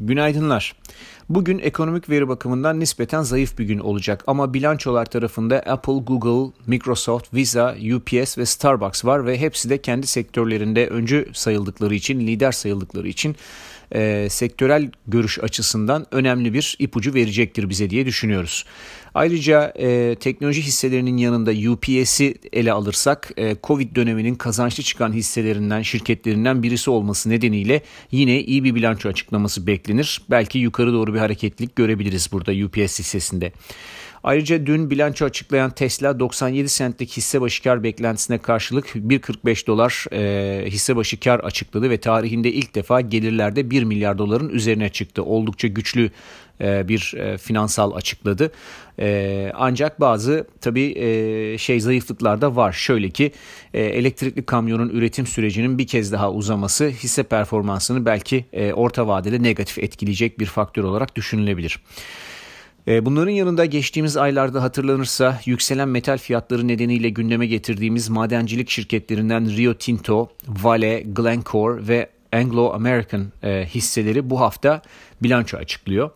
Günaydınlar. Bugün ekonomik veri bakımından nispeten zayıf bir gün olacak ama bilançolar tarafında Apple, Google, Microsoft, Visa, UPS ve Starbucks var ve hepsi de kendi sektörlerinde öncü sayıldıkları için, lider sayıldıkları için e, sektörel görüş açısından önemli bir ipucu verecektir bize diye düşünüyoruz. Ayrıca e, teknoloji hisselerinin yanında UPS'i ele alırsak e, Covid döneminin kazançlı çıkan hisselerinden, şirketlerinden birisi olması nedeniyle yine iyi bir bilanço açıklaması beklenir. Belki yukarı doğru bir hareketlilik görebiliriz burada UPS hissesinde. Ayrıca dün bilanço açıklayan Tesla 97 centlik hisse başı kar beklentisine karşılık 1.45 dolar e, hisse başı kar açıkladı ve tarihinde ilk defa gelirlerde 1 milyar doların üzerine çıktı. Oldukça güçlü e, bir e, finansal açıkladı. E, ancak bazı tabii şey zayıflıklar da var. Şöyle ki elektrikli kamyonun üretim sürecinin bir kez daha uzaması hisse performansını belki orta vadede negatif etkileyecek bir faktör olarak düşünülebilir. Bunların yanında geçtiğimiz aylarda hatırlanırsa yükselen metal fiyatları nedeniyle gündeme getirdiğimiz madencilik şirketlerinden Rio Tinto, Vale, Glencore ve Anglo American hisseleri bu hafta bilanço açıklıyor.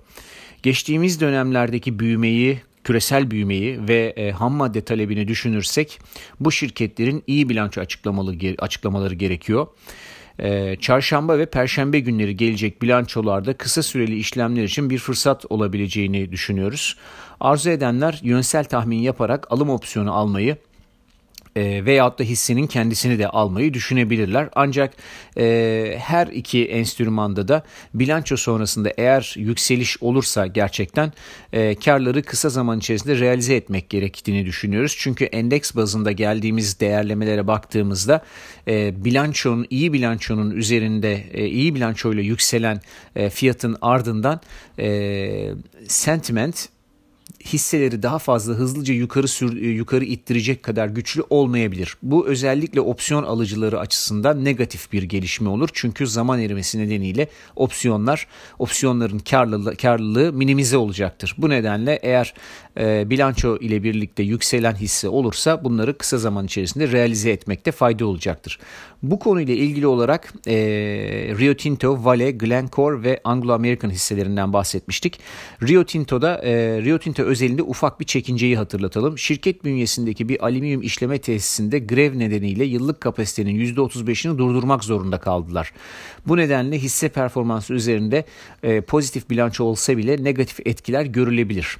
Geçtiğimiz dönemlerdeki büyümeyi küresel büyümeyi ve e, ham madde talebini düşünürsek bu şirketlerin iyi bilanço açıklamaları gerekiyor. E, çarşamba ve perşembe günleri gelecek bilançolarda kısa süreli işlemler için bir fırsat olabileceğini düşünüyoruz. Arzu edenler yönsel tahmin yaparak alım opsiyonu almayı e, veyahut da hissinin kendisini de almayı düşünebilirler. Ancak e, her iki enstrümanda da bilanço sonrasında eğer yükseliş olursa gerçekten e, karları kısa zaman içerisinde realize etmek gerektiğini düşünüyoruz. Çünkü endeks bazında geldiğimiz değerlemelere baktığımızda e, bilançonun iyi bilançonun üzerinde e, iyi bilançoyla yükselen e, fiyatın ardından e, sentiment hisseleri daha fazla hızlıca yukarı sür, e, yukarı ittirecek kadar güçlü olmayabilir. Bu özellikle opsiyon alıcıları açısından negatif bir gelişme olur. Çünkü zaman erimesi nedeniyle opsiyonlar opsiyonların karlılığı, karlılığı minimize olacaktır. Bu nedenle eğer e, bilanço ile birlikte yükselen hisse olursa bunları kısa zaman içerisinde realize etmekte fayda olacaktır. Bu konuyla ilgili olarak e, Rio Tinto, Vale, Glencore ve Anglo American hisselerinden bahsetmiştik. Rio Tinto'da e, Rio Tinto özelinde ufak bir çekinceyi hatırlatalım. Şirket bünyesindeki bir alüminyum işleme tesisinde grev nedeniyle yıllık kapasitenin %35'ini durdurmak zorunda kaldılar. Bu nedenle hisse performansı üzerinde e, pozitif bilanço olsa bile negatif etkiler görülebilir.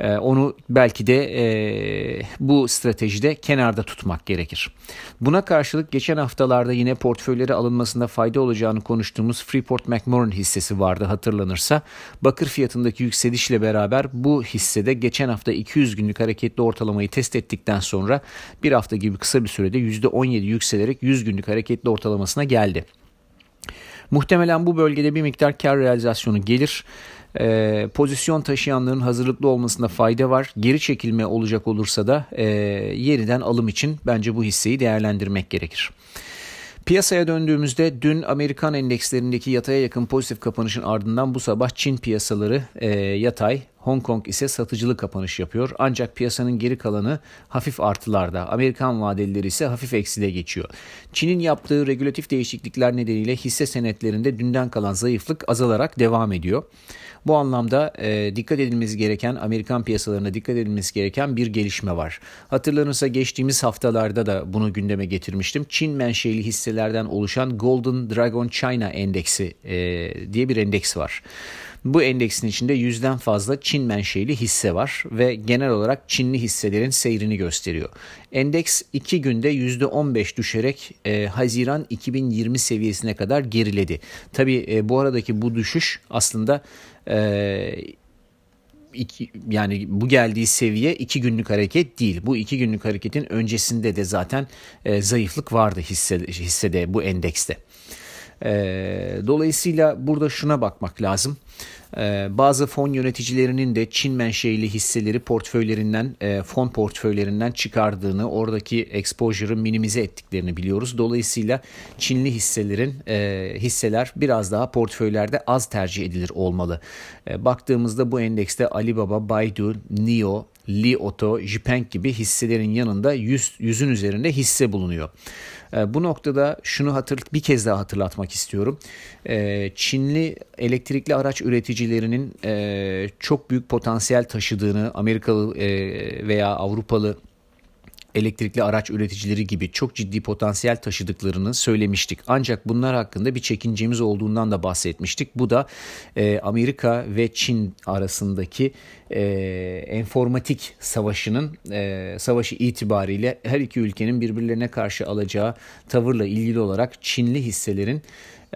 Ee, onu belki de e, bu stratejide kenarda tutmak gerekir. Buna karşılık geçen haftalarda yine portföyleri alınmasında fayda olacağını konuştuğumuz Freeport McMoran hissesi vardı hatırlanırsa. Bakır fiyatındaki yükselişle beraber bu hissede geçen hafta 200 günlük hareketli ortalamayı test ettikten sonra bir hafta gibi kısa bir sürede %17 yükselerek 100 günlük hareketli ortalamasına geldi. Muhtemelen bu bölgede bir miktar kar realizasyonu gelir. E, pozisyon taşıyanların hazırlıklı olmasında fayda var. Geri çekilme olacak olursa da e, yeniden alım için bence bu hisseyi değerlendirmek gerekir. Piyasaya döndüğümüzde dün Amerikan endekslerindeki yataya yakın pozitif kapanışın ardından bu sabah Çin piyasaları e, yatay, Hong Kong ise satıcılı kapanış yapıyor. Ancak piyasanın geri kalanı hafif artılarda. Amerikan vadelileri ise hafif ekside geçiyor. Çin'in yaptığı regülatif değişiklikler nedeniyle hisse senetlerinde dünden kalan zayıflık azalarak devam ediyor. Bu anlamda e, dikkat edilmesi gereken Amerikan piyasalarına dikkat edilmesi gereken bir gelişme var. Hatırlanırsa geçtiğimiz haftalarda da bunu gündeme getirmiştim. Çin menşeli hisselerden oluşan Golden Dragon China Endeksi e, diye bir endeks var. Bu endeksin içinde yüzden fazla Çin menşeli hisse var ve genel olarak Çinli hisselerin seyrini gösteriyor. Endeks 2 günde %15 düşerek e, Haziran 2020 seviyesine kadar geriledi. Tabi e, bu aradaki bu düşüş aslında e, iki, yani bu geldiği seviye iki günlük hareket değil. Bu iki günlük hareketin öncesinde de zaten e, zayıflık vardı hisse, hissede bu endekste. E, dolayısıyla burada şuna bakmak lazım. Ee, bazı fon yöneticilerinin de Çin menşeili hisseleri portföylerinden, e, fon portföylerinden çıkardığını, oradaki exposure'ı minimize ettiklerini biliyoruz. Dolayısıyla Çinli hisselerin e, hisseler biraz daha portföylerde az tercih edilir olmalı. E, baktığımızda bu endekste Alibaba, Baidu, NIO, Li Auto, Jipeng gibi hisselerin yanında 100, 100'ün üzerinde hisse bulunuyor. E, bu noktada şunu hatır, bir kez daha hatırlatmak istiyorum. E, Çinli elektrikli araç üreticilerinin e, çok büyük potansiyel taşıdığını Amerikalı e, veya Avrupalı elektrikli araç üreticileri gibi çok ciddi potansiyel taşıdıklarını söylemiştik. Ancak bunlar hakkında bir çekincemiz olduğundan da bahsetmiştik. Bu da e, Amerika ve Çin arasındaki e, enformatik savaşının e, savaşı itibariyle her iki ülkenin birbirlerine karşı alacağı tavırla ilgili olarak Çinli hisselerin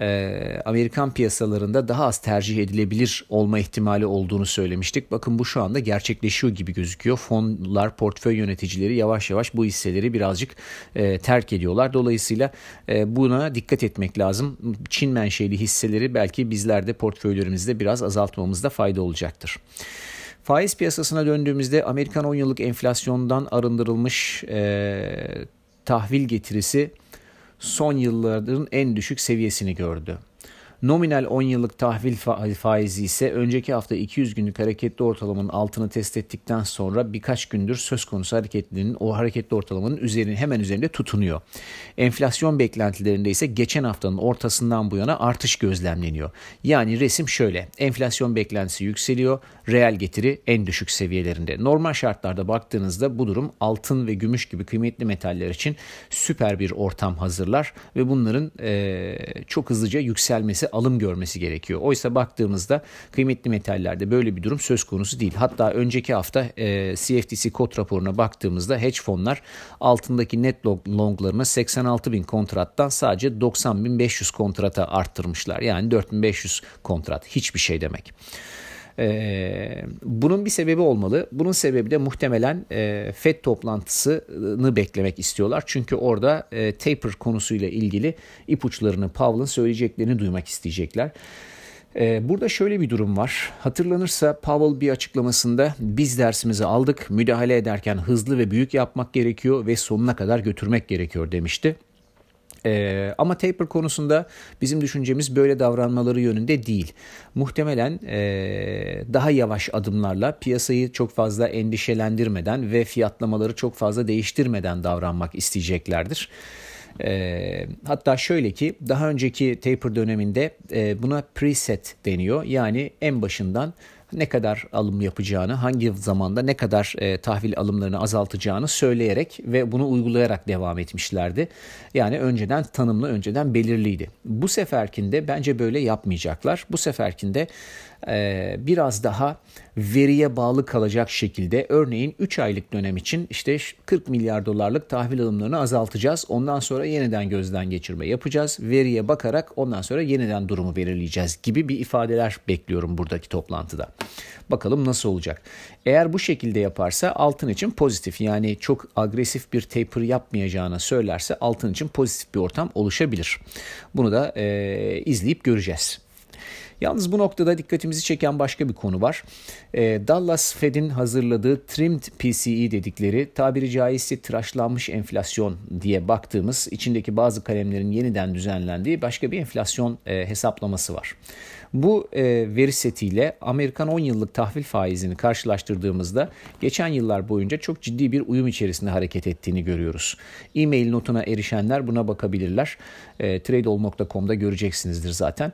e, Amerikan piyasalarında daha az tercih edilebilir olma ihtimali olduğunu söylemiştik. Bakın bu şu anda gerçekleşiyor gibi gözüküyor. Fonlar, portföy yöneticileri yavaş yavaş bu hisseleri birazcık e, terk ediyorlar. Dolayısıyla e, buna dikkat etmek lazım. Çin menşeli hisseleri belki bizler de portföylerimizde biraz azaltmamızda fayda olacaktır. Faiz piyasasına döndüğümüzde Amerikan 10 yıllık enflasyondan arındırılmış e, tahvil getirisi son yılların en düşük seviyesini gördü. Nominal 10 yıllık tahvil faizi ise önceki hafta 200 günlük hareketli ortalamanın altını test ettikten sonra birkaç gündür söz konusu hareketliliğinin o hareketli ortalamanın üzerine hemen üzerinde tutunuyor. Enflasyon beklentilerinde ise geçen haftanın ortasından bu yana artış gözlemleniyor. Yani resim şöyle. Enflasyon beklentisi yükseliyor. Reel getiri en düşük seviyelerinde. Normal şartlarda baktığınızda bu durum altın ve gümüş gibi kıymetli metaller için süper bir ortam hazırlar ve bunların e, çok hızlıca yükselmesi alım görmesi gerekiyor. Oysa baktığımızda kıymetli metallerde böyle bir durum söz konusu değil. Hatta önceki hafta e, CFTC kod raporuna baktığımızda hedge fonlar altındaki net longlarını 86 bin kontrattan sadece 90 bin 500 kontrata arttırmışlar. Yani 4500 kontrat hiçbir şey demek. Ee, bunun bir sebebi olmalı. Bunun sebebi de muhtemelen e, FED toplantısını beklemek istiyorlar. Çünkü orada e, taper konusuyla ilgili ipuçlarını Powell'ın söyleyeceklerini duymak isteyecekler. Ee, burada şöyle bir durum var. Hatırlanırsa Powell bir açıklamasında biz dersimizi aldık, müdahale ederken hızlı ve büyük yapmak gerekiyor ve sonuna kadar götürmek gerekiyor demişti. Ee, ama taper konusunda bizim düşüncemiz böyle davranmaları yönünde değil. Muhtemelen e, daha yavaş adımlarla piyasayı çok fazla endişelendirmeden ve fiyatlamaları çok fazla değiştirmeden davranmak isteyeceklerdir. E, hatta şöyle ki daha önceki taper döneminde e, buna preset deniyor. Yani en başından ne kadar alım yapacağını, hangi zamanda ne kadar e, tahvil alımlarını azaltacağını söyleyerek ve bunu uygulayarak devam etmişlerdi. Yani önceden tanımlı, önceden belirliydi. Bu seferkinde bence böyle yapmayacaklar. Bu seferkinde e, biraz daha veriye bağlı kalacak şekilde örneğin 3 aylık dönem için işte 40 milyar dolarlık tahvil alımlarını azaltacağız. Ondan sonra yeniden gözden geçirme yapacağız. Veriye bakarak ondan sonra yeniden durumu belirleyeceğiz gibi bir ifadeler bekliyorum buradaki toplantıda. Bakalım nasıl olacak. Eğer bu şekilde yaparsa altın için pozitif yani çok agresif bir taper yapmayacağını söylerse altın için pozitif bir ortam oluşabilir. Bunu da e, izleyip göreceğiz. Yalnız bu noktada dikkatimizi çeken başka bir konu var. E, Dallas Fed'in hazırladığı trimmed PCE dedikleri tabiri caizse tıraşlanmış enflasyon diye baktığımız içindeki bazı kalemlerin yeniden düzenlendiği başka bir enflasyon e, hesaplaması var. Bu e, veri setiyle Amerikan 10 yıllık tahvil faizini karşılaştırdığımızda geçen yıllar boyunca çok ciddi bir uyum içerisinde hareket ettiğini görüyoruz. E-mail notuna erişenler buna bakabilirler. E, Tradeall.com'da göreceksinizdir zaten.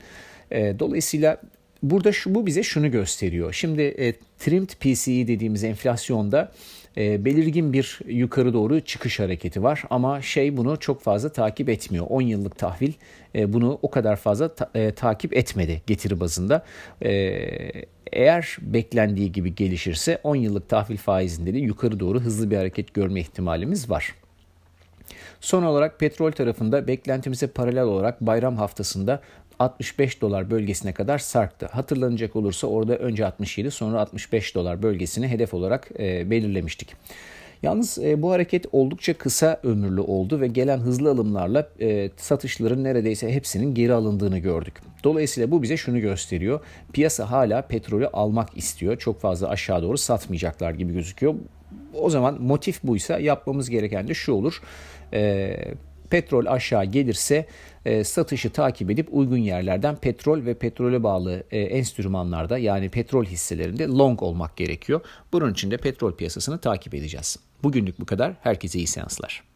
E, dolayısıyla burada şu bu bize şunu gösteriyor. Şimdi e, trimmed PCE dediğimiz enflasyonda e, belirgin bir yukarı doğru çıkış hareketi var ama şey bunu çok fazla takip etmiyor. 10 yıllık tahvil e, bunu o kadar fazla ta, e, takip etmedi getiri bazında. E, eğer beklendiği gibi gelişirse 10 yıllık tahvil faizinde de yukarı doğru hızlı bir hareket görme ihtimalimiz var. Son olarak petrol tarafında beklentimize paralel olarak bayram haftasında 65 dolar bölgesine kadar sarktı. Hatırlanacak olursa orada önce 67 sonra 65 dolar bölgesini hedef olarak e, belirlemiştik. Yalnız e, bu hareket oldukça kısa ömürlü oldu ve gelen hızlı alımlarla e, satışların neredeyse hepsinin geri alındığını gördük. Dolayısıyla bu bize şunu gösteriyor. Piyasa hala petrolü almak istiyor. Çok fazla aşağı doğru satmayacaklar gibi gözüküyor. O zaman motif buysa yapmamız gereken de şu olur. E, Petrol aşağı gelirse e, satışı takip edip uygun yerlerden petrol ve petrole bağlı e, enstrümanlarda yani petrol hisselerinde long olmak gerekiyor. Bunun için de petrol piyasasını takip edeceğiz. Bugünlük bu kadar. Herkese iyi seanslar.